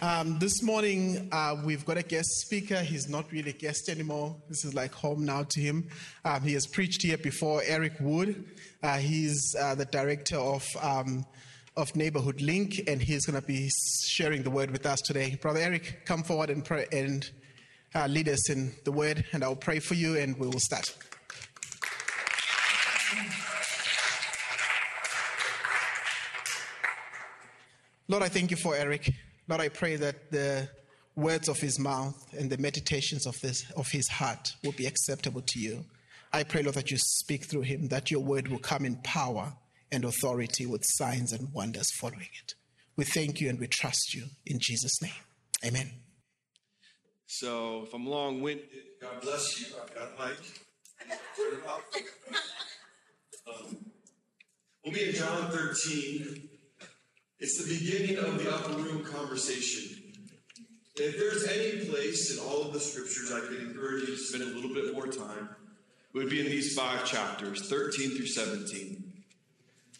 Um, this morning, uh, we've got a guest speaker. He's not really a guest anymore. This is like home now to him. Um, he has preached here before, Eric Wood. Uh, he's uh, the director of, um, of Neighborhood Link, and he's going to be sharing the word with us today. Brother Eric, come forward and, pray, and uh, lead us in the word, and I'll pray for you, and we will start. Lord, I thank you for Eric. Lord, I pray that the words of his mouth and the meditations of, this, of his heart will be acceptable to you. I pray, Lord, that you speak through him, that your word will come in power and authority with signs and wonders following it. We thank you and we trust you in Jesus' name. Amen. So if I'm long winded, God bless you. I've got a mic. Um, we'll be in John 13. It's the beginning of the upper room conversation. If there's any place in all of the scriptures I could encourage you to spend a little bit more time, it would be in these five chapters, 13 through 17.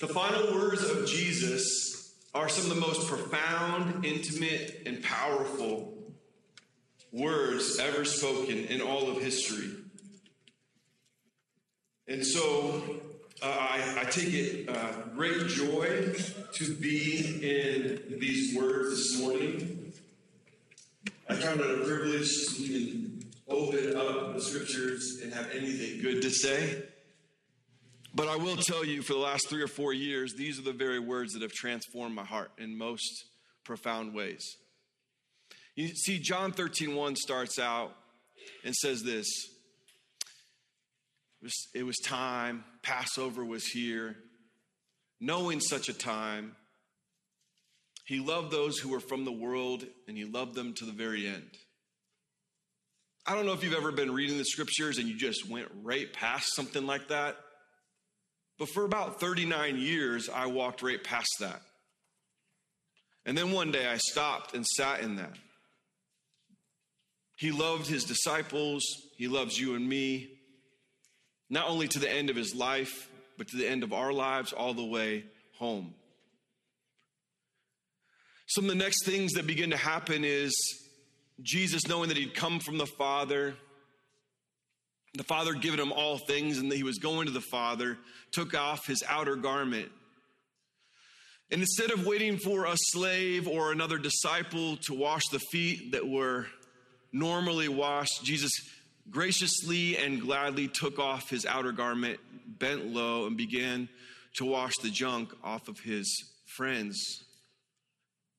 The final words of Jesus are some of the most profound, intimate, and powerful words ever spoken in all of history. And so uh, I, I, take it uh, great joy to be in these words this morning. I count it a privilege to even open up the scriptures and have anything good to say. But I will tell you, for the last three or four years, these are the very words that have transformed my heart in most profound ways. You see, John 13, 1 starts out and says this was, it was time, Passover was here. Knowing such a time, he loved those who were from the world and he loved them to the very end. I don't know if you've ever been reading the scriptures and you just went right past something like that. But for about 39 years, I walked right past that. And then one day I stopped and sat in that. He loved his disciples, he loves you and me, not only to the end of his life, but to the end of our lives, all the way home. Some of the next things that begin to happen is Jesus, knowing that he'd come from the Father, the Father given him all things, and that he was going to the Father, took off his outer garment. And instead of waiting for a slave or another disciple to wash the feet that were normally washed, Jesus graciously and gladly took off his outer garment, bent low, and began to wash the junk off of his friends,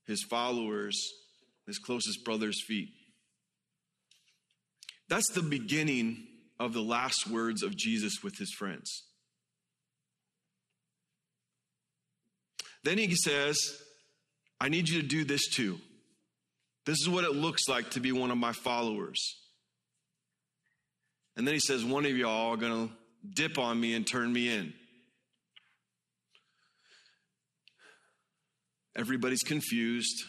his followers, his closest brother's feet. That's the beginning of the last words of Jesus with his friends. Then he says, I need you to do this too. This is what it looks like to be one of my followers. And then he says, One of y'all are going to dip on me and turn me in. Everybody's confused.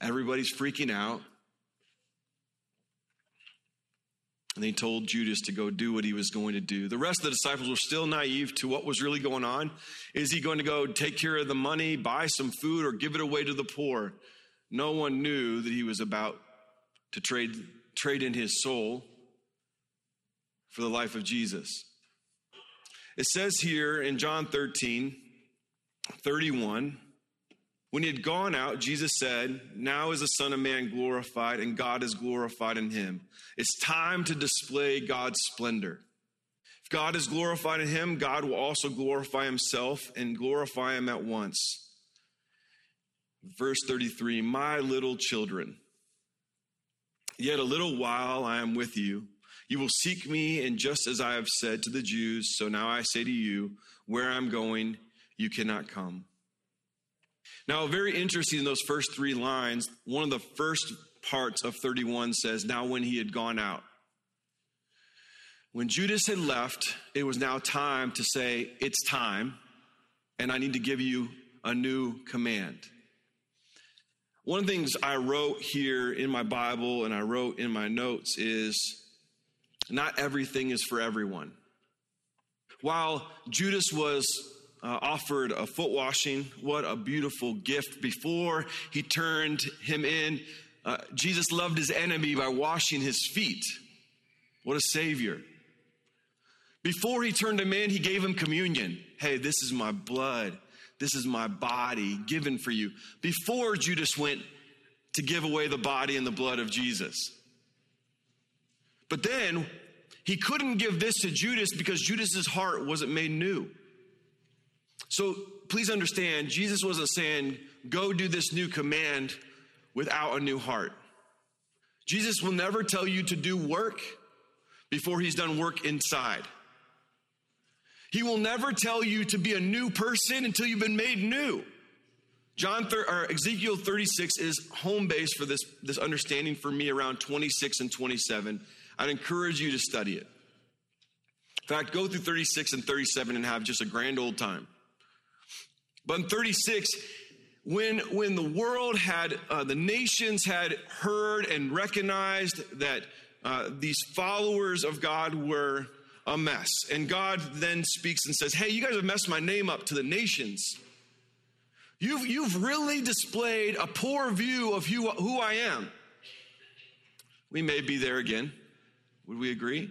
Everybody's freaking out. And he told Judas to go do what he was going to do. The rest of the disciples were still naive to what was really going on. Is he going to go take care of the money, buy some food, or give it away to the poor? No one knew that he was about to trade, trade in his soul for the life of Jesus. It says here in John 13, 31, when he had gone out, Jesus said, Now is the Son of Man glorified, and God is glorified in him. It's time to display God's splendor. If God is glorified in him, God will also glorify himself and glorify him at once. Verse 33 My little children, yet a little while I am with you. You will seek me, and just as I have said to the Jews, so now I say to you, where I'm going, you cannot come. Now, very interesting in those first three lines, one of the first parts of 31 says, Now when he had gone out. When Judas had left, it was now time to say, It's time, and I need to give you a new command. One of the things I wrote here in my Bible and I wrote in my notes is not everything is for everyone. While Judas was uh, offered a foot washing. What a beautiful gift. Before he turned him in, uh, Jesus loved his enemy by washing his feet. What a savior. Before he turned him in, he gave him communion. Hey, this is my blood. This is my body given for you. Before Judas went to give away the body and the blood of Jesus. But then he couldn't give this to Judas because Judas's heart wasn't made new. So please understand, Jesus wasn't saying, go do this new command without a new heart. Jesus will never tell you to do work before he's done work inside. He will never tell you to be a new person until you've been made new. John or Ezekiel 36 is home base for this, this understanding for me around 26 and 27. I'd encourage you to study it. In fact, go through 36 and 37 and have just a grand old time. But in 36, when, when the world had, uh, the nations had heard and recognized that uh, these followers of God were a mess, and God then speaks and says, Hey, you guys have messed my name up to the nations. You've, you've really displayed a poor view of who, who I am. We may be there again. Would we agree?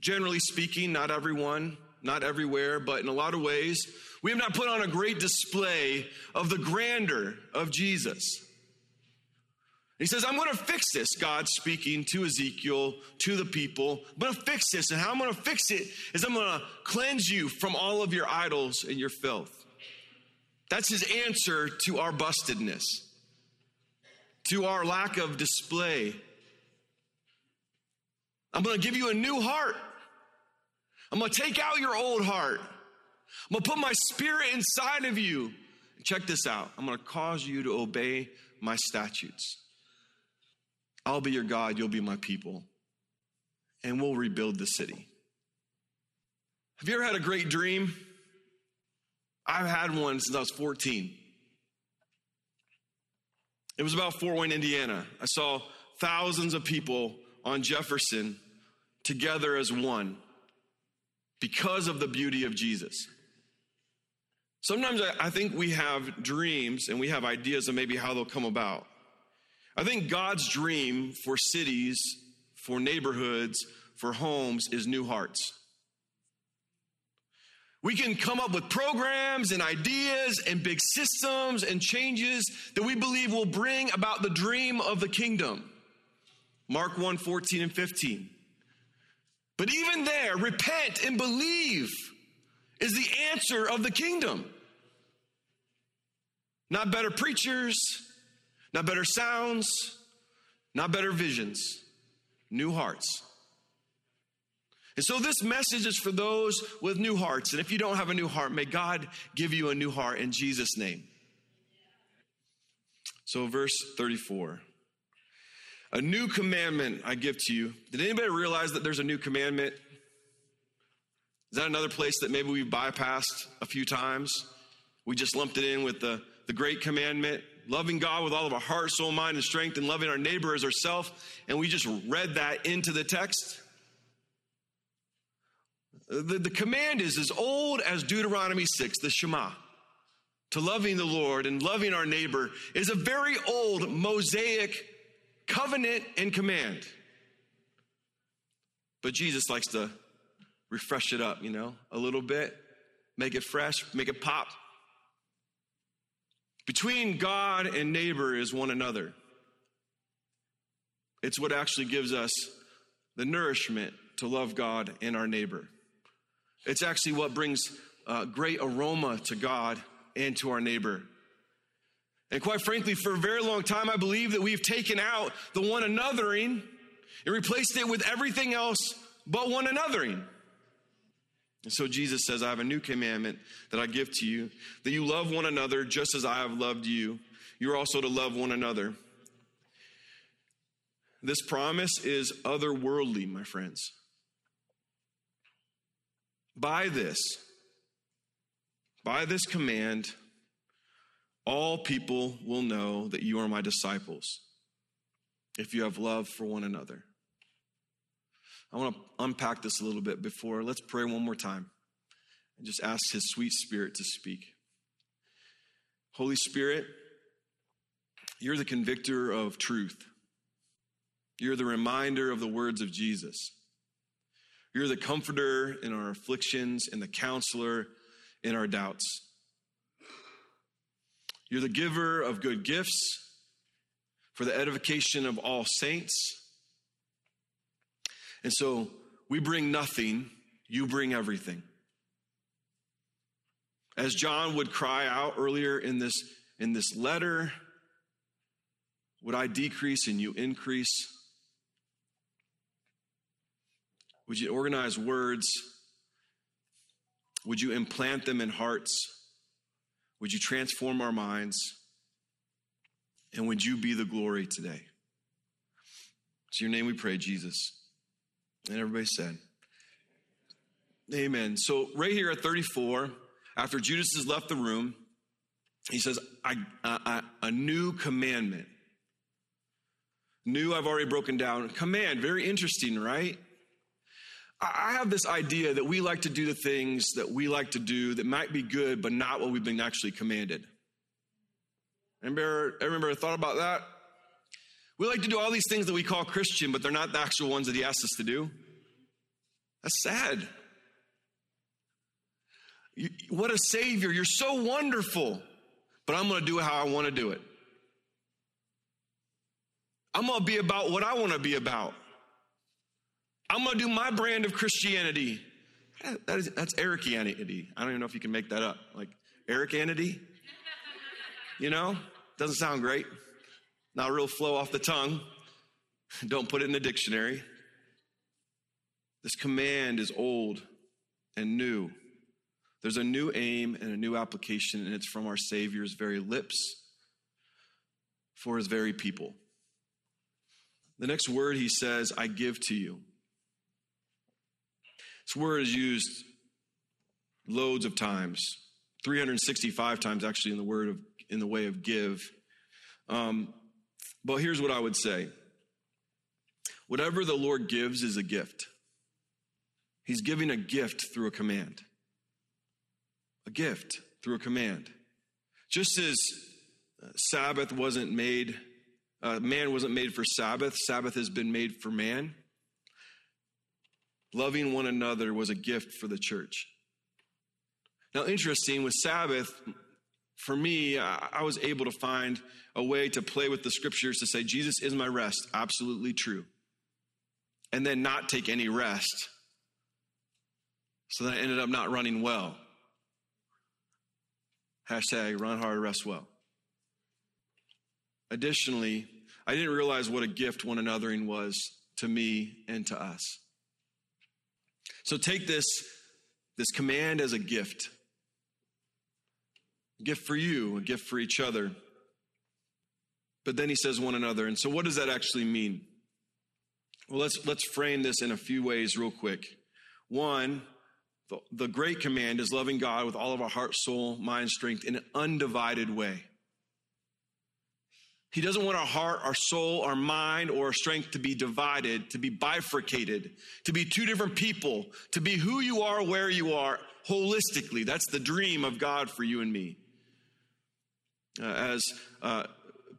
Generally speaking, not everyone, not everywhere, but in a lot of ways, we have not put on a great display of the grandeur of Jesus. He says, I'm going to fix this, God speaking to Ezekiel, to the people. I'm going to fix this. And how I'm going to fix it is I'm going to cleanse you from all of your idols and your filth. That's his answer to our bustedness, to our lack of display. I'm going to give you a new heart. I'm going to take out your old heart. I'm going to put my spirit inside of you. Check this out. I'm going to cause you to obey my statutes. I'll be your God, you'll be my people, and we'll rebuild the city. Have you ever had a great dream? I've had one since I was 14. It was about Fort Wayne, Indiana. I saw thousands of people on Jefferson together as one because of the beauty of Jesus. Sometimes I think we have dreams and we have ideas of maybe how they'll come about. I think God's dream for cities, for neighborhoods, for homes is new hearts. We can come up with programs and ideas and big systems and changes that we believe will bring about the dream of the kingdom. Mark 1 14 and 15. But even there, repent and believe is the answer of the kingdom. Not better preachers, not better sounds, not better visions, new hearts. And so this message is for those with new hearts. And if you don't have a new heart, may God give you a new heart in Jesus' name. So, verse 34 A new commandment I give to you. Did anybody realize that there's a new commandment? Is that another place that maybe we bypassed a few times? We just lumped it in with the, the great commandment loving God with all of our heart, soul, mind, and strength, and loving our neighbor as ourselves, and we just read that into the text. The, the command is as old as Deuteronomy 6, the Shema. To loving the Lord and loving our neighbor is a very old Mosaic covenant and command. But Jesus likes to refresh it up, you know, a little bit, make it fresh, make it pop. Between God and neighbor is one another. It's what actually gives us the nourishment to love God and our neighbor. It's actually what brings uh, great aroma to God and to our neighbor. And quite frankly, for a very long time, I believe that we've taken out the one anothering and replaced it with everything else but one anothering. And so Jesus says, I have a new commandment that I give to you that you love one another just as I have loved you. You're also to love one another. This promise is otherworldly, my friends. By this, by this command, all people will know that you are my disciples if you have love for one another. I want to unpack this a little bit before. Let's pray one more time. and just ask His sweet Spirit to speak. Holy Spirit, you're the convictor of truth. You're the reminder of the words of Jesus. You're the comforter in our afflictions and the counselor in our doubts. You're the giver of good gifts for the edification of all saints. And so we bring nothing, you bring everything. As John would cry out earlier in this, in this letter, would I decrease and you increase? Would you organize words? Would you implant them in hearts? Would you transform our minds? And would you be the glory today? It's your name we pray, Jesus. And everybody said, Amen. So, right here at 34, after Judas has left the room, he says, I, I, A new commandment. New, I've already broken down. Command, very interesting, right? I have this idea that we like to do the things that we like to do that might be good, but not what we've been actually commanded. Remember, remember thought about that? We like to do all these things that we call Christian, but they're not the actual ones that he asked us to do. That's sad. You, what a savior. You're so wonderful, but I'm going to do it how I want to do it. I'm going to be about what I want to be about. I'm going to do my brand of Christianity. That is, that's Ericianity. I don't even know if you can make that up. Like Ericianity? You know? Doesn't sound great. Not a real flow off the tongue. Don't put it in the dictionary. This command is old and new. There's a new aim and a new application, and it's from our Savior's very lips for his very people. The next word he says, I give to you. This word is used loads of times, 365 times actually in the word of in the way of give. Um, but here's what I would say. Whatever the Lord gives is a gift. He's giving a gift through a command. A gift through a command. Just as uh, Sabbath wasn't made, uh, man wasn't made for Sabbath, Sabbath has been made for man. Loving one another was a gift for the church. Now, interesting, with Sabbath, for me, I was able to find a way to play with the scriptures to say, Jesus is my rest. Absolutely true. And then not take any rest. So then I ended up not running well. Hashtag run hard, rest well. Additionally, I didn't realize what a gift one anothering was to me and to us. So take this, this command as a gift. A gift for you, a gift for each other. But then he says one another. And so what does that actually mean? Well, let's let's frame this in a few ways real quick. One, the, the great command is loving God with all of our heart, soul, mind, strength in an undivided way. He doesn't want our heart, our soul, our mind, or our strength to be divided, to be bifurcated, to be two different people, to be who you are, where you are, holistically. That's the dream of God for you and me. Uh, as uh,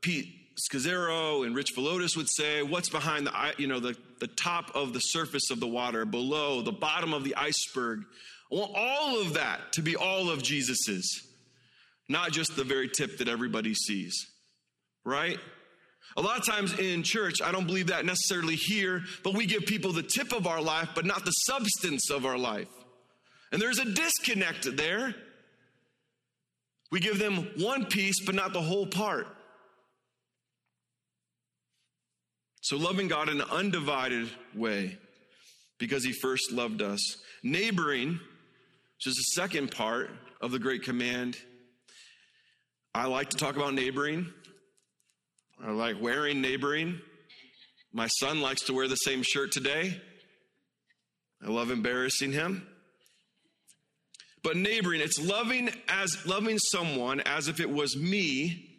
Pete Scazzero and Rich Villodas would say, what's behind the, you know, the, the top of the surface of the water, below, the bottom of the iceberg? I want all of that to be all of Jesus's, not just the very tip that everybody sees right? A lot of times in church, I don't believe that necessarily here, but we give people the tip of our life, but not the substance of our life. And there's a disconnect there. We give them one piece, but not the whole part. So, loving God in an undivided way because He first loved us. Neighboring, which is the second part of the Great Command. I like to talk about neighboring I like wearing neighboring. My son likes to wear the same shirt today. I love embarrassing him. But neighboring, it's loving as loving someone as if it was me.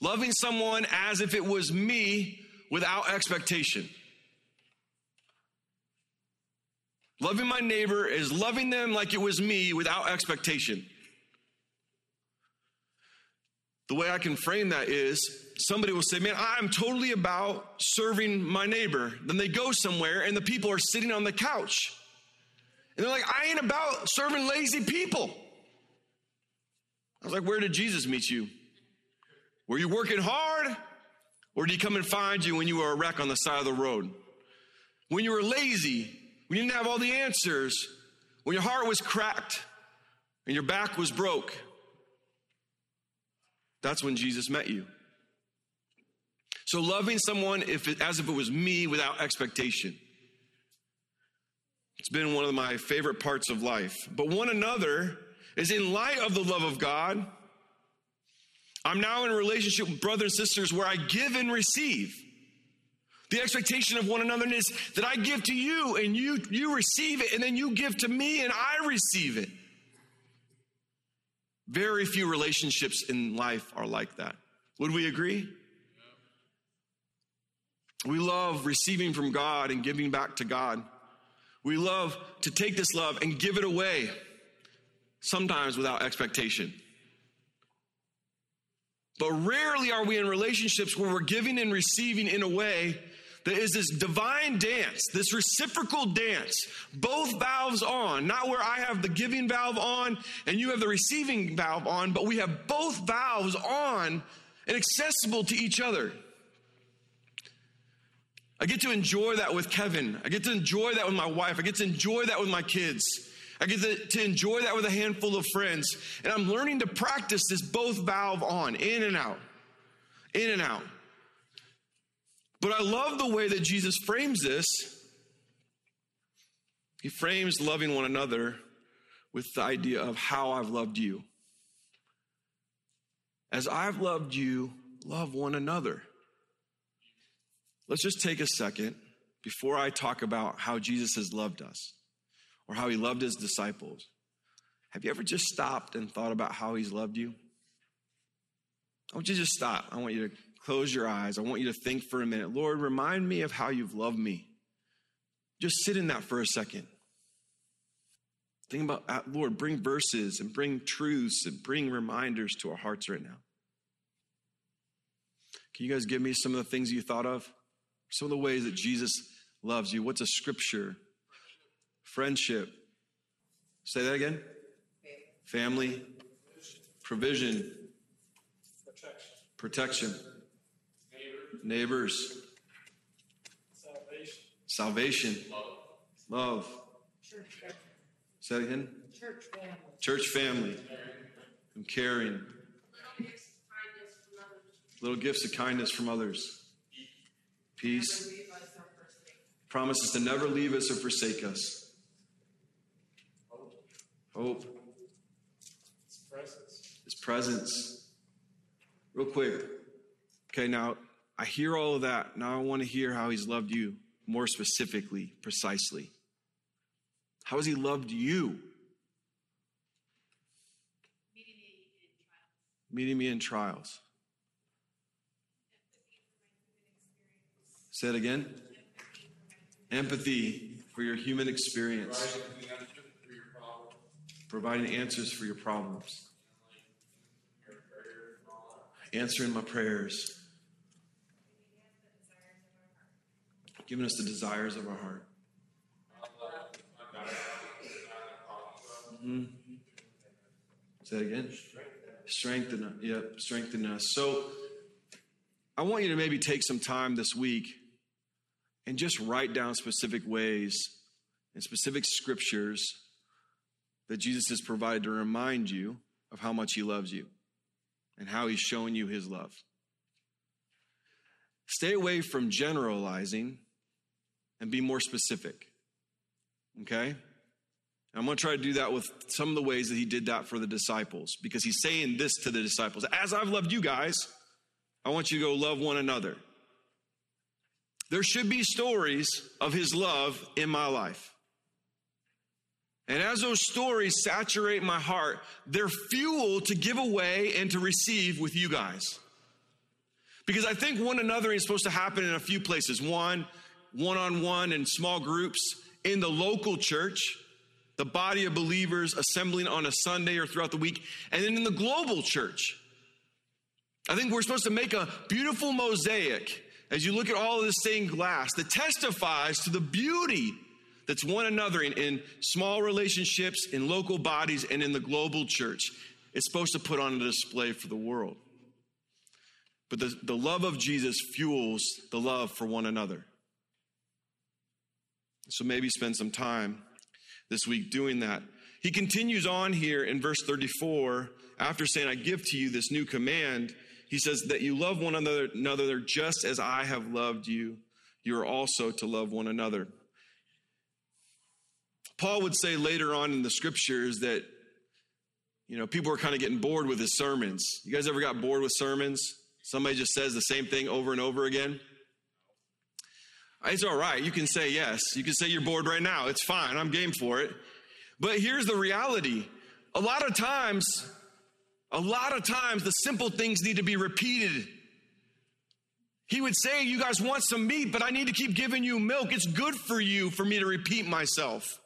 Loving someone as if it was me without expectation. Loving my neighbor is loving them like it was me without expectation. The way I can frame that is somebody will say, Man, I'm totally about serving my neighbor. Then they go somewhere and the people are sitting on the couch. And they're like, I ain't about serving lazy people. I was like, Where did Jesus meet you? Were you working hard? Or did he come and find you when you were a wreck on the side of the road? When you were lazy, when you didn't have all the answers, when your heart was cracked and your back was broke, that's when Jesus met you. So loving someone if it, as if it was me without expectation. It's been one of my favorite parts of life. But one another is in light of the love of God. I'm now in a relationship with brothers and sisters where I give and receive. The expectation of one another is that I give to you and you, you receive it, and then you give to me and I receive it. Very few relationships in life are like that. Would we agree? We love receiving from God and giving back to God. We love to take this love and give it away, sometimes without expectation. But rarely are we in relationships where we're giving and receiving in a way that is this divine dance, this reciprocal dance, both valves on, not where I have the giving valve on and you have the receiving valve on, but we have both valves on and accessible to each other. I get to enjoy that with Kevin. I get to enjoy that with my wife. I get to enjoy that with my kids. I get to, to, enjoy that with a handful of friends. And I'm learning to practice this both valve on, in and out, in and out. But I love the way that Jesus frames this. He frames loving one another with the idea of how I've loved you. As I've loved you, love one another. Let's just take a second before I talk about how Jesus has loved us or how he loved his disciples. Have you ever just stopped and thought about how he's loved you? I want you to just stop. I want you to close your eyes. I want you to think for a minute. Lord, remind me of how you've loved me. Just sit in that for a second. Think about, uh, Lord, bring verses and bring truths and bring reminders to our hearts right now. Can you guys give me some of the things you thought of? Some of the ways that Jesus loves you. What's a scripture? Friendship. Say that again. Family. Provision. Protection. Protection neighbors, salvation, salvation, love. love. Church Say again. Church family. Church family. And caring. Little gifts of kindness from others. Peace. Promises to never leave us or forsake us. Hope. His presence. His presence. Real quick. Okay, now I hear all of that. Now I want to hear how he's loved you more specifically, precisely. How has he loved you? Meeting me in trials. Say it again. Empathy for your human experience. Providing answers for your problems. Answering my prayers. Giving us the desires of our heart. Mm-hmm. Say that again. Strengthen us. Yep, strengthen us. So I want you to maybe take some time this week and just write down specific ways and specific scriptures that Jesus has provided to remind you of how much he loves you and how he's showing you his love. Stay away from generalizing and be more specific. Okay? I'm going to try to do that with some of the ways that he did that for the disciples because he's saying this to the disciples As I've loved you guys, I want you to go love one another. There should be stories of his love in my life. And as those stories saturate my heart, they're fuel to give away and to receive with you guys. Because I think one another is supposed to happen in a few places. One, one on one and small groups in the local church, the body of believers assembling on a Sunday or throughout the week, and then in the global church. I think we're supposed to make a beautiful mosaic as you look at all of this stained glass that testifies to the beauty that's one another in, in small relationships, in local bodies, and in the global church. It's supposed to put on a display for the world. But the, the love of Jesus fuels the love for one another. So maybe spend some time this week doing that. He continues on here in verse 34 after saying, I give to you this new command. He says that you love one another, just as I have loved you. You are also to love one another. Paul would say later on in the scriptures that, you know, people were kind of getting bored with his sermons. You guys ever got bored with sermons? Somebody just says the same thing over and over again? It's all right. You can say yes. You can say you're bored right now. It's fine. I'm game for it. But here's the reality a lot of times, a lot of times, the simple things need to be repeated. He would say, You guys want some meat, but I need to keep giving you milk. It's good for you for me to repeat myself.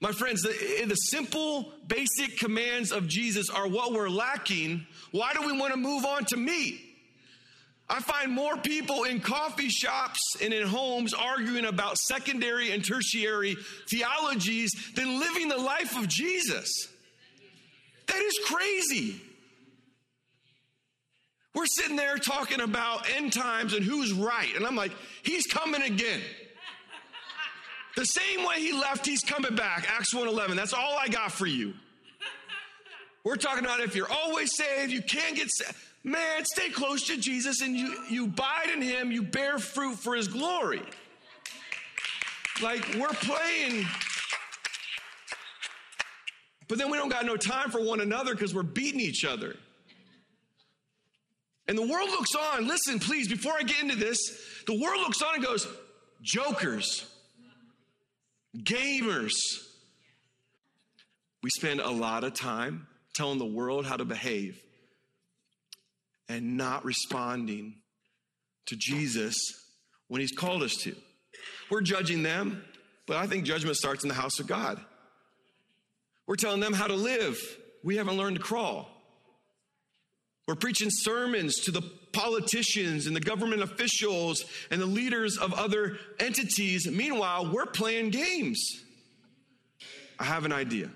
My friends, the, eh, the, simple, basic commands of Jesus are what we're lacking. Why do we want to move on to meat? I find more people in coffee shops and in homes arguing about secondary and tertiary theologies than living the life of Jesus. That is crazy. We're sitting there talking about end times and who's right. And I'm like, he's coming again. The same way he left, he's coming back. Acts 1:11. That's all I got for you. We're talking about if you're always saved, you can't get saved. Man, stay close to Jesus and you, you abide in him, you bear fruit for his glory. Like we're playing. But then we don't got no time for one another because we're beating each other. And the world looks on. Listen, please, before I get into this, the world looks on and goes, jokers, gamers. We spend a lot of time telling the world how to behave and not responding to Jesus when he's called us to. We're judging them, but I think judgment starts in the house of God. We're telling them how to live. We haven't learned to crawl. We're preaching sermons to the politicians and the government officials and the leaders of other entities. Meanwhile, we're playing games. I have an idea.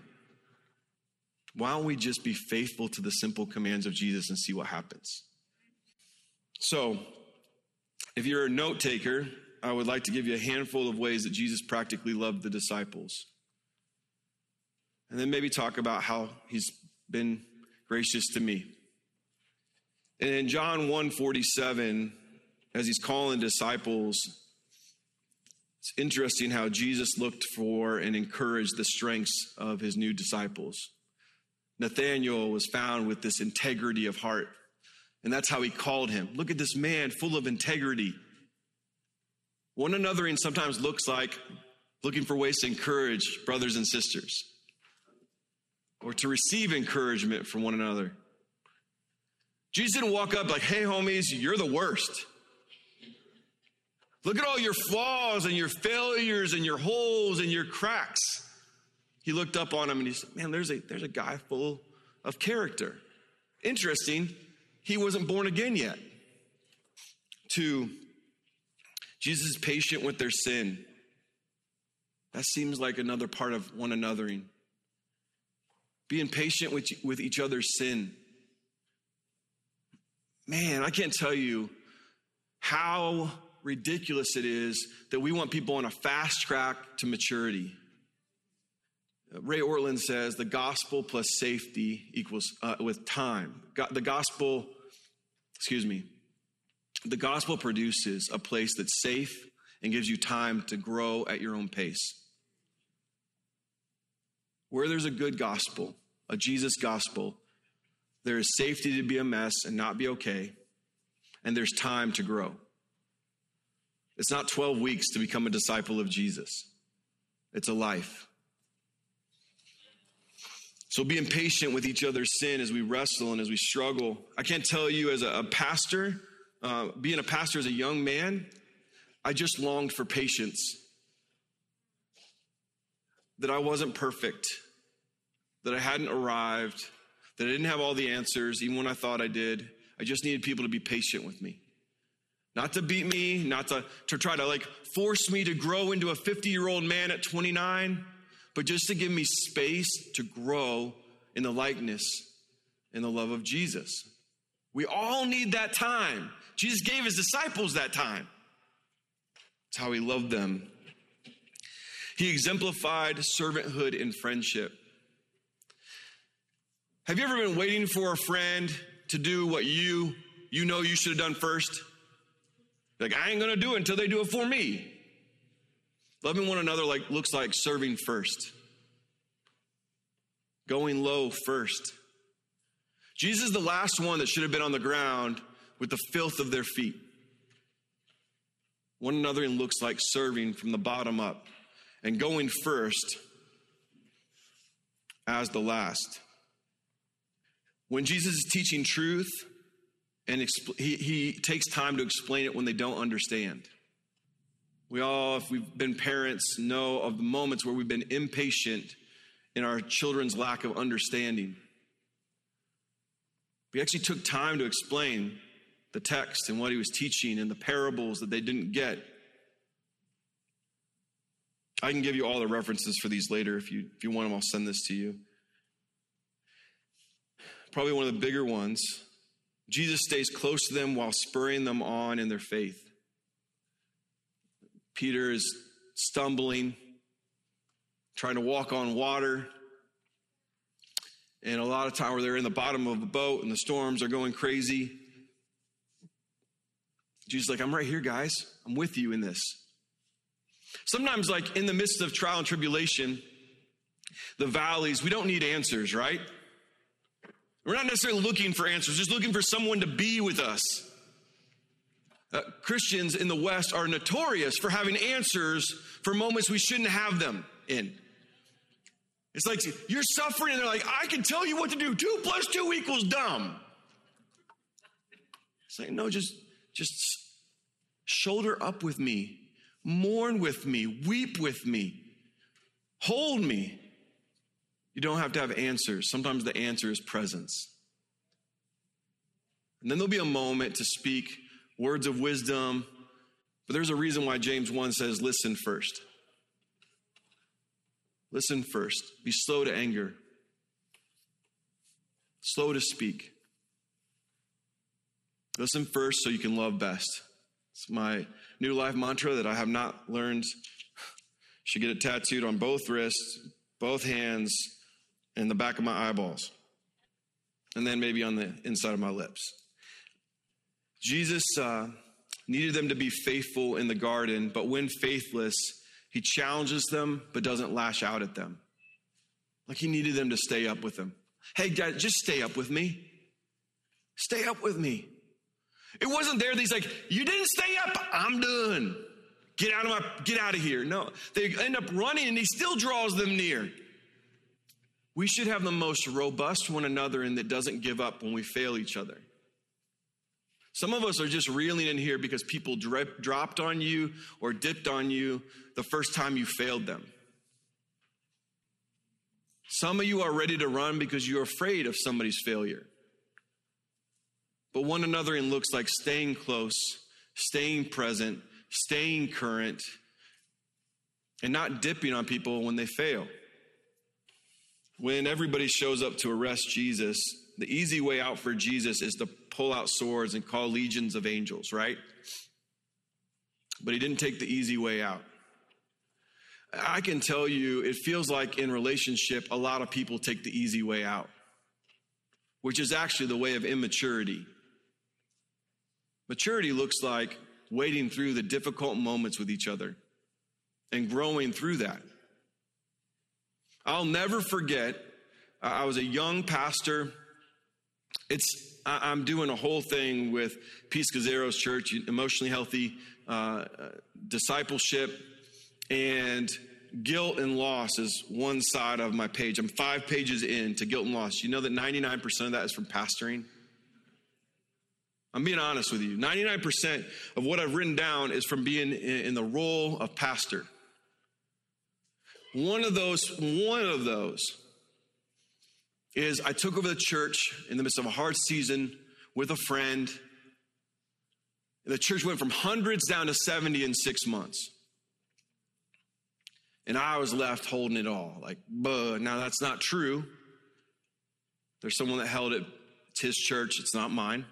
Why don't we just be faithful to the simple commands of Jesus and see what happens? So, if you're a note taker, I would like to give you a handful of ways that Jesus practically loved the disciples. And then maybe talk about how he's been gracious to me. And in John 1:47, as he's calling disciples, it's interesting how Jesus looked for and encouraged the strengths of his new disciples. Nathanael was found with this integrity of heart. And that's how he called him. Look at this man full of integrity. One anothering sometimes looks like looking for ways to encourage brothers and sisters or to receive encouragement from one another. Jesus didn't walk up like, hey, homies, you're the worst. Look at all your flaws and your failures and your holes and your cracks. He looked up on him and he said, Man, there's a, there's a guy full of character. Interesting, he wasn't born again yet. Two, Jesus is patient with their sin. That seems like another part of one anothering. Being patient with, with each other's sin. Man, I can't tell you how ridiculous it is that we want people on a fast track to maturity. Ray Ortlund says the gospel plus safety equals uh, with time. the gospel, excuse me, the gospel produces a place that's safe and gives you time to grow at your own pace. Where there's a good gospel, a Jesus gospel, there is safety to be a mess and not be okay, and there's time to grow. It's not 12 weeks to become a disciple of Jesus, it's a life. So being patient with each other's sin as we wrestle and as we struggle. I can't tell you as a, a pastor, uh, being a pastor as a young man, I just longed for patience. that I wasn't perfect, that I hadn't arrived, that I didn't have all the answers, even when I thought I did. I just needed people to be patient with me. Not to beat me, not to, to try to like force me to grow into a 50 year old man at 29, but just to give me space to grow in the likeness and the love of Jesus. We all need that time. Jesus gave his disciples that time. It's how he loved them. He exemplified servanthood and friendship. Have you ever been waiting for a friend to do what you you know you should have done first? Like I ain't gonna do it until they do it for me. Loving one another like looks like serving first. Going low first. Jesus is the last one that should have been on the ground with the filth of their feet. One another looks like serving from the bottom up and going first as the last. When Jesus is teaching truth, and he, he takes time to explain it when they don't understand. We all, if we've been parents, know of the moments where we've been impatient in our children's lack of understanding. We actually took time to explain the text and what he was teaching and the parables that they didn't get. I can give you all the references for these later if you, if you want them, I'll send this to you. Probably one of the bigger ones. Jesus stays close to them while spurring them on in their faith. Peter is stumbling, trying to walk on water. And a lot of time where they're in the bottom of the boat and the storms are going crazy. Jesus like, I'm right here, guys. I'm with you in this. Sometimes, like in the midst of trial and tribulation, the valleys, we don't need answers, right? We're not necessarily looking for answers, just looking for someone to be with us. Uh, Christians in the West are notorious for having answers for moments we shouldn't have them in. It's like you're suffering, and they're like, I can tell you what to do. Two plus two equals dumb. It's like, no, just, just shoulder up with me, mourn with me, weep with me, hold me. You don't have to have answers. Sometimes the answer is presence. And then there'll be a moment to speak words of wisdom. But there's a reason why James 1 says, listen first. Listen first. Be slow to anger, slow to speak. Listen first so you can love best. It's my new life mantra that I have not learned. Should get it tattooed on both wrists, both hands, and the back of my eyeballs, and then maybe on the inside of my lips. Jesus uh, needed them to be faithful in the garden, but when faithless, he challenges them but doesn't lash out at them. Like he needed them to stay up with him. Hey, guys, just stay up with me. Stay up with me. It wasn't there that he's like, you didn't stay up, I'm done. Get out of my get out of here. No. They end up running and he still draws them near. We should have the most robust one another and that doesn't give up when we fail each other. Some of us are just reeling in here because people drip, dropped on you or dipped on you the first time you failed them. Some of you are ready to run because you're afraid of somebody's failure. But one another in looks like staying close, staying present, staying current, and not dipping on people when they fail. When everybody shows up to arrest Jesus, the easy way out for Jesus is to pull out swords and call legions of angels, right? But he didn't take the easy way out. I can tell you, it feels like in relationship, a lot of people take the easy way out, which is actually the way of immaturity. Maturity looks like waiting through the difficult moments with each other and growing through that. I'll never forget, I was a young pastor. It's I'm doing a whole thing with Pete Scazzero's Church, emotionally healthy uh, uh, discipleship, and guilt and loss is one side of my page. I'm five pages in to guilt and loss. You know that 99% of that is from pastoring. I'm being honest with you. 99% of what I've written down is from being in the role of pastor. One of those, one of those is I took over the church in the midst of a hard season with a friend. And The church went from hundreds down to 70 in six months. And I was left holding it all. Like, buh. Now that's not true. There's someone that held it. It's his church, it's not mine.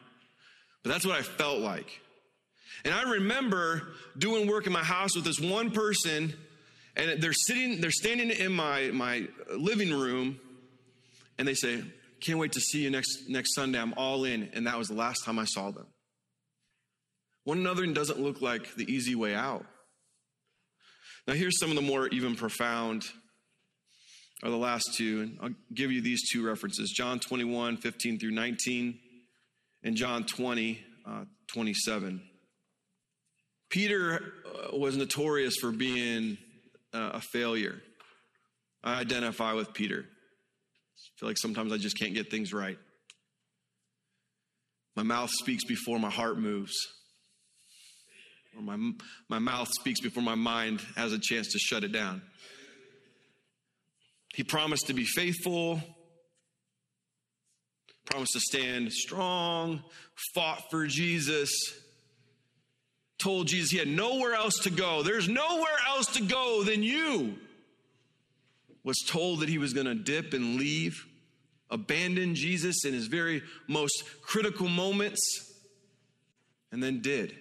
But that's what I felt like. And I remember doing work in my house with this one person, and they're sitting, they're standing in my, my living room, and they say, Can't wait to see you next, next Sunday. I'm all in. And that was the last time I saw them. One another doesn't look like the easy way out. Now, here's some of the more even profound, or the last two, and I'll give you these two references John 21, 15 through 19, and John 20, uh, 27. Peter uh, was notorious for being uh, a failure. I identify with Peter. Feel like sometimes I just can't get things right. My mouth speaks before my heart moves, or my, my mouth speaks before my mind has a chance to shut it down. He promised to be faithful, promised to stand strong, fought for Jesus, told Jesus he had nowhere else to go. There's nowhere else to go than you. Was told that he was going to dip and leave, abandon Jesus in his very most critical moments, and then did.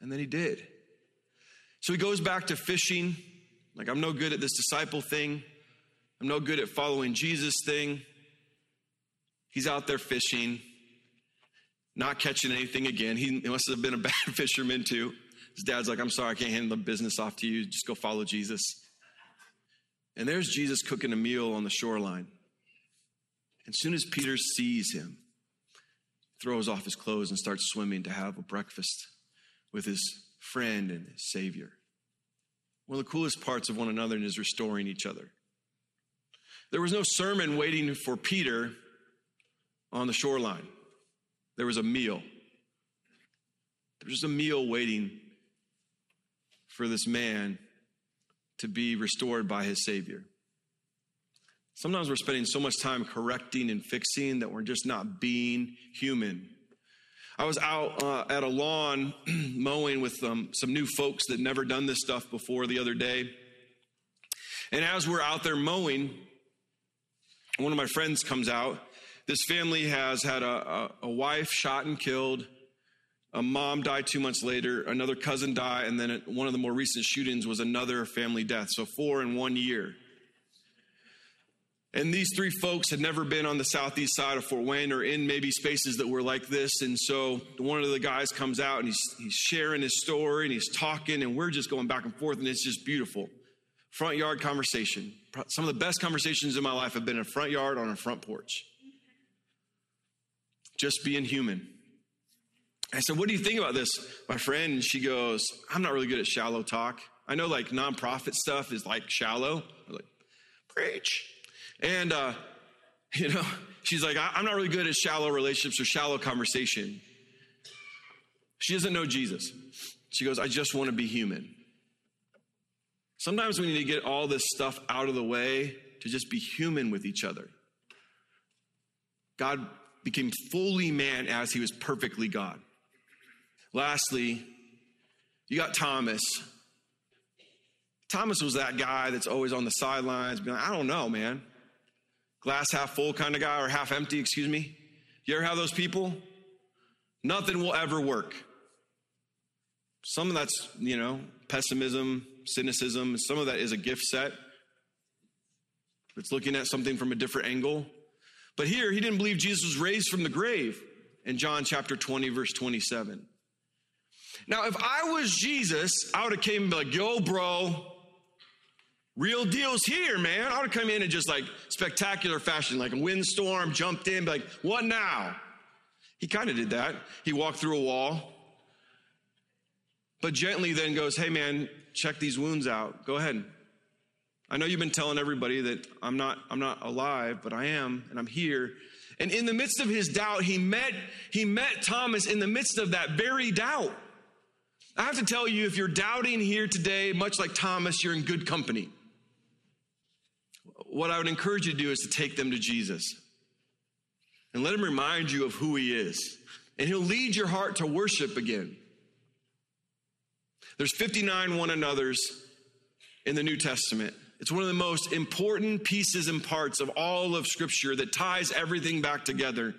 And then he did. So he goes back to fishing. Like, I'm no good at this disciple thing. I'm no good at following Jesus thing. He's out there fishing, not catching anything again. He must have been a bad fisherman too. His dad's like, I'm sorry, I can't hand the business off to you. Just go follow Jesus. And there's Jesus cooking a meal on the shoreline. As soon as Peter sees him, throws off his clothes and starts swimming to have a breakfast with his friend and his Savior. One of the coolest parts of one another is restoring each other. There was no sermon waiting for Peter on the shoreline. There was a meal. There was a meal waiting for this man to be restored by his Savior. Sometimes we're spending so much time correcting and fixing that we're just not being human. I was out uh, at a lawn mowing with um, some new folks that never done this stuff before the other day. And as we're out there mowing, one of my friends comes out. This family has had a, a, a wife shot and killed. A mom died two months later. Another cousin died. And then one of the more recent shootings was another family death. So, four in one year. And these three folks had never been on the southeast side of Fort Wayne or in maybe spaces that were like this. And so one of the guys comes out and he's, he's sharing his story and he's talking, and we're just going back and forth, and it's just beautiful. Front yard conversation. Some of the best conversations in my life have been in a front yard on a front porch. Just being human. I said, What do you think about this, my friend? And she goes, I'm not really good at shallow talk. I know like nonprofit stuff is like shallow. I'm like, preach. And, uh, you know, she's like, I'm not really good at shallow relationships or shallow conversation. She doesn't know Jesus. She goes, I just want to be human. Sometimes we need to get all this stuff out of the way to just be human with each other. God became fully man as he was perfectly God. Lastly, you got Thomas. Thomas was that guy that's always on the sidelines, being like, I don't know, man glass half full kind of guy or half empty, excuse me. You ever have those people? Nothing will ever work. Some of that's, you know, pessimism, cynicism. Some of that is a gift set. It's looking at something from a different angle. But here, he didn't believe Jesus was raised from the grave in John chapter 20, verse 27. Now, if I was Jesus, I would have came and be like, yo, bro, Real deal's here, man. I would come in in just like spectacular fashion, like a windstorm, jumped in, like, what now? He kind of did that. He walked through a wall, but gently then goes, hey, man, check these wounds out. Go ahead. I know you've been telling everybody that I'm not, I'm not alive, but I am, and I'm here. And in the midst of his doubt, he met, he met Thomas in the midst of that very doubt. I have to tell you, if you're doubting here today, much like Thomas, you're in good company. What I would encourage you to do is to take them to Jesus and let him remind you of who he is. And he'll lead your heart to worship again. There's 59 one another's in the New Testament. It's one of the most important pieces and parts of all of Scripture that ties everything back together.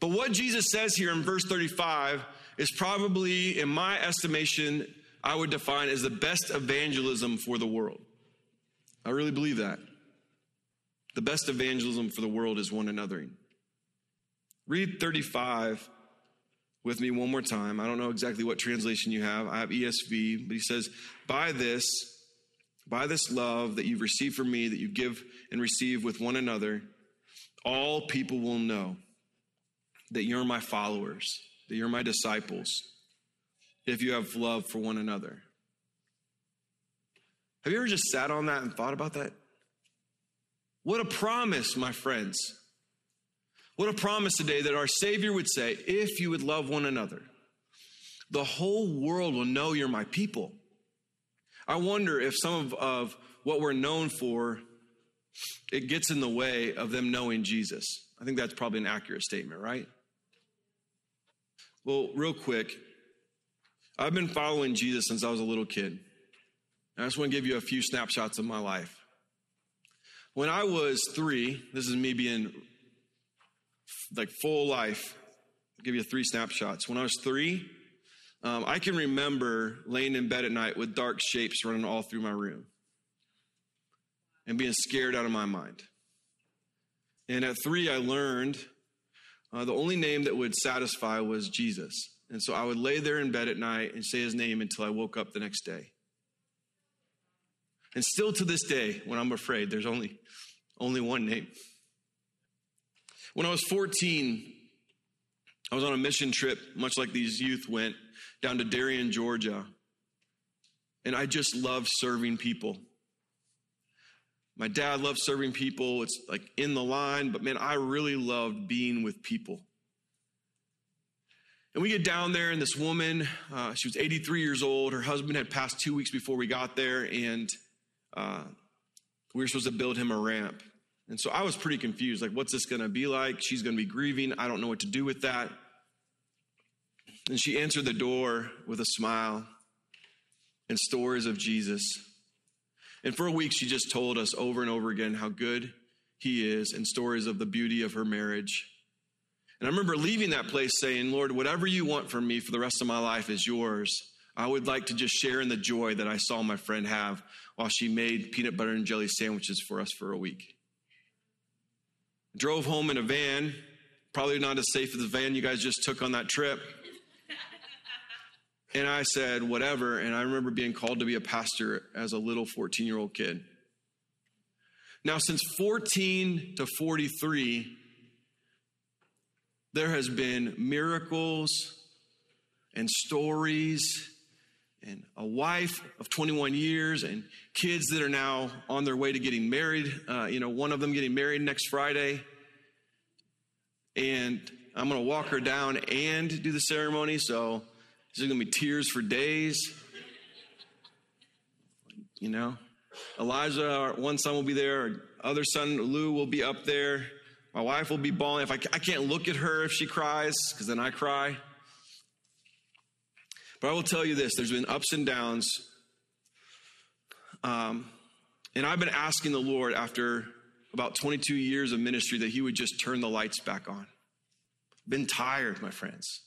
But what Jesus says here in verse 35 is probably, in my estimation, I would define as the best evangelism for the world. I really believe that. The best evangelism for the world is one anothering. Read 35 with me one more time. I don't know exactly what translation you have. I have ESV, but he says, By this, by this love that you've received from me, that you give and receive with one another, all people will know that you're my followers, that you're my disciples, if you have love for one another. Have you ever just sat on that and thought about that? What a promise, my friends. What a promise today that our Savior would say, if you would love one another, the whole world will know you're my people. I wonder if some of, of what we're known for, it gets in the way of them knowing Jesus. I think that's probably an accurate statement, right? Well, real quick, I've been following Jesus since I was a little kid. I just want to give you a few snapshots of my life. When I was three, this is me being like full life. I'll give you three snapshots. When I was three, um, I can remember laying in bed at night with dark shapes running all through my room and being scared out of my mind. And at three, I learned uh, the only name that would satisfy was Jesus. And so I would lay there in bed at night and say his name until I woke up the next day. And still to this day, when I'm afraid, there's only, only one name. When I was 14, I was on a mission trip, much like these youth went, down to Darien, Georgia. And I just loved serving people. My dad loved serving people. It's like in the line, but man, I really loved being with people. And we get down there, and this woman, uh, she was 83 years old. Her husband had passed two weeks before we got there, and uh, we were supposed to build him a ramp. And so I was pretty confused. Like, what's this going to be like? She's going to be grieving. I don't know what to do with that. And she answered the door with a smile and stories of Jesus. And for a week, she just told us over and over again how good he is and stories of the beauty of her marriage. And I remember leaving that place saying, Lord, whatever you want from me for the rest of my life is yours. I would like to just share in the joy that I saw my friend have while she made peanut butter and jelly sandwiches for us for a week. Drove home in a van, probably not as safe as the van you guys just took on that trip. And I said, whatever. And I remember being called to be a pastor as a little 14 year old kid. Now, since 14 to 43, there has been miracles and stories and a wife of 21 years and kids that are now on their way to getting married. Uh, you know, one of them getting married next Friday. And I'm going to walk her down and do the ceremony. So there's going to be tears for days. You know, Elijah, our one son will be there. Our other son, Lou, will be up there. My wife will be bawling. If I, I can't look at her if she cries, because then I cry. But I will tell you this there's been ups and downs. Um, and I've been asking the Lord after about 22 years of ministry that He would just turn the lights back on. Been tired, my friends.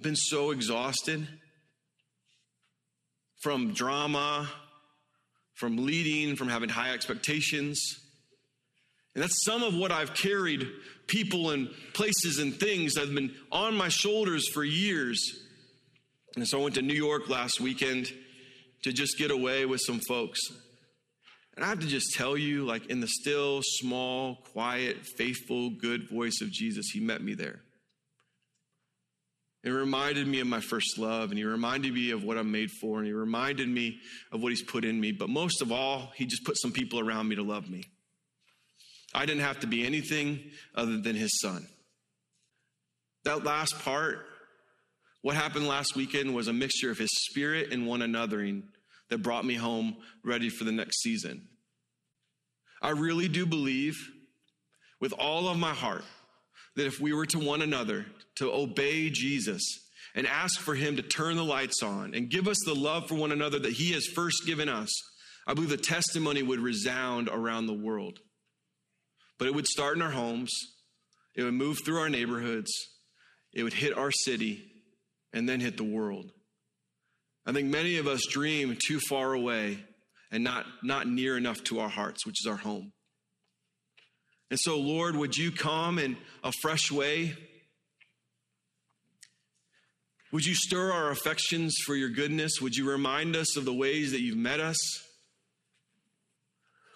Been so exhausted from drama, from leading, from having high expectations. And that's some of what I've carried people and places and things that have been on my shoulders for years. And so I went to New York last weekend to just get away with some folks. And I have to just tell you, like in the still, small, quiet, faithful, good voice of Jesus, he met me there. It reminded me of my first love, and he reminded me of what I'm made for, and he reminded me of what he's put in me. But most of all, he just put some people around me to love me. I didn't have to be anything other than his son. That last part What happened last weekend was a mixture of his spirit and one anothering that brought me home ready for the next season. I really do believe with all of my heart that if we were to one another to obey Jesus and ask for him to turn the lights on and give us the love for one another that he has first given us, I believe the testimony would resound around the world. But it would start in our homes, it would move through our neighborhoods, it would hit our city, and then hit the world. I think many of us dream too far away and not, not near enough to our hearts, which is our home. And so, Lord, would you come in a fresh way? Would you stir our affections for your goodness? Would you remind us of the ways that you've met us?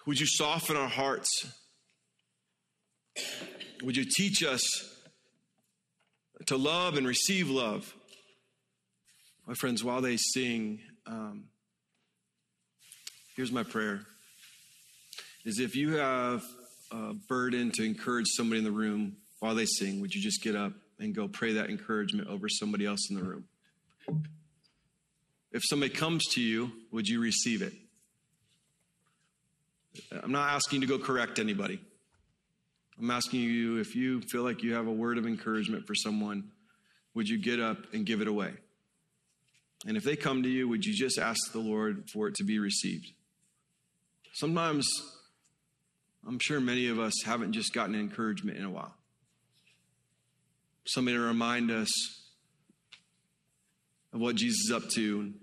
Would you soften our hearts? Would you teach us to love and receive love? My friends, while they sing, um, here's my prayer is if you have a burden to encourage somebody in the room while they sing, would you just get up and go pray that encouragement over somebody else in the room? If somebody comes to you, would you receive it? I'm not asking you to go correct anybody. I'm asking you if you feel like you have a word of encouragement for someone, would you get up and give it away? And if they come to you, would you just ask the Lord for it to be received? Sometimes, I'm sure many of us haven't just gotten encouragement in a while. Somebody to remind us of what Jesus is up to,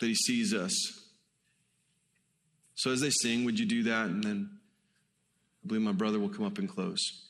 that he sees us. So as they sing, would you do that? And then I believe my brother will come up and close.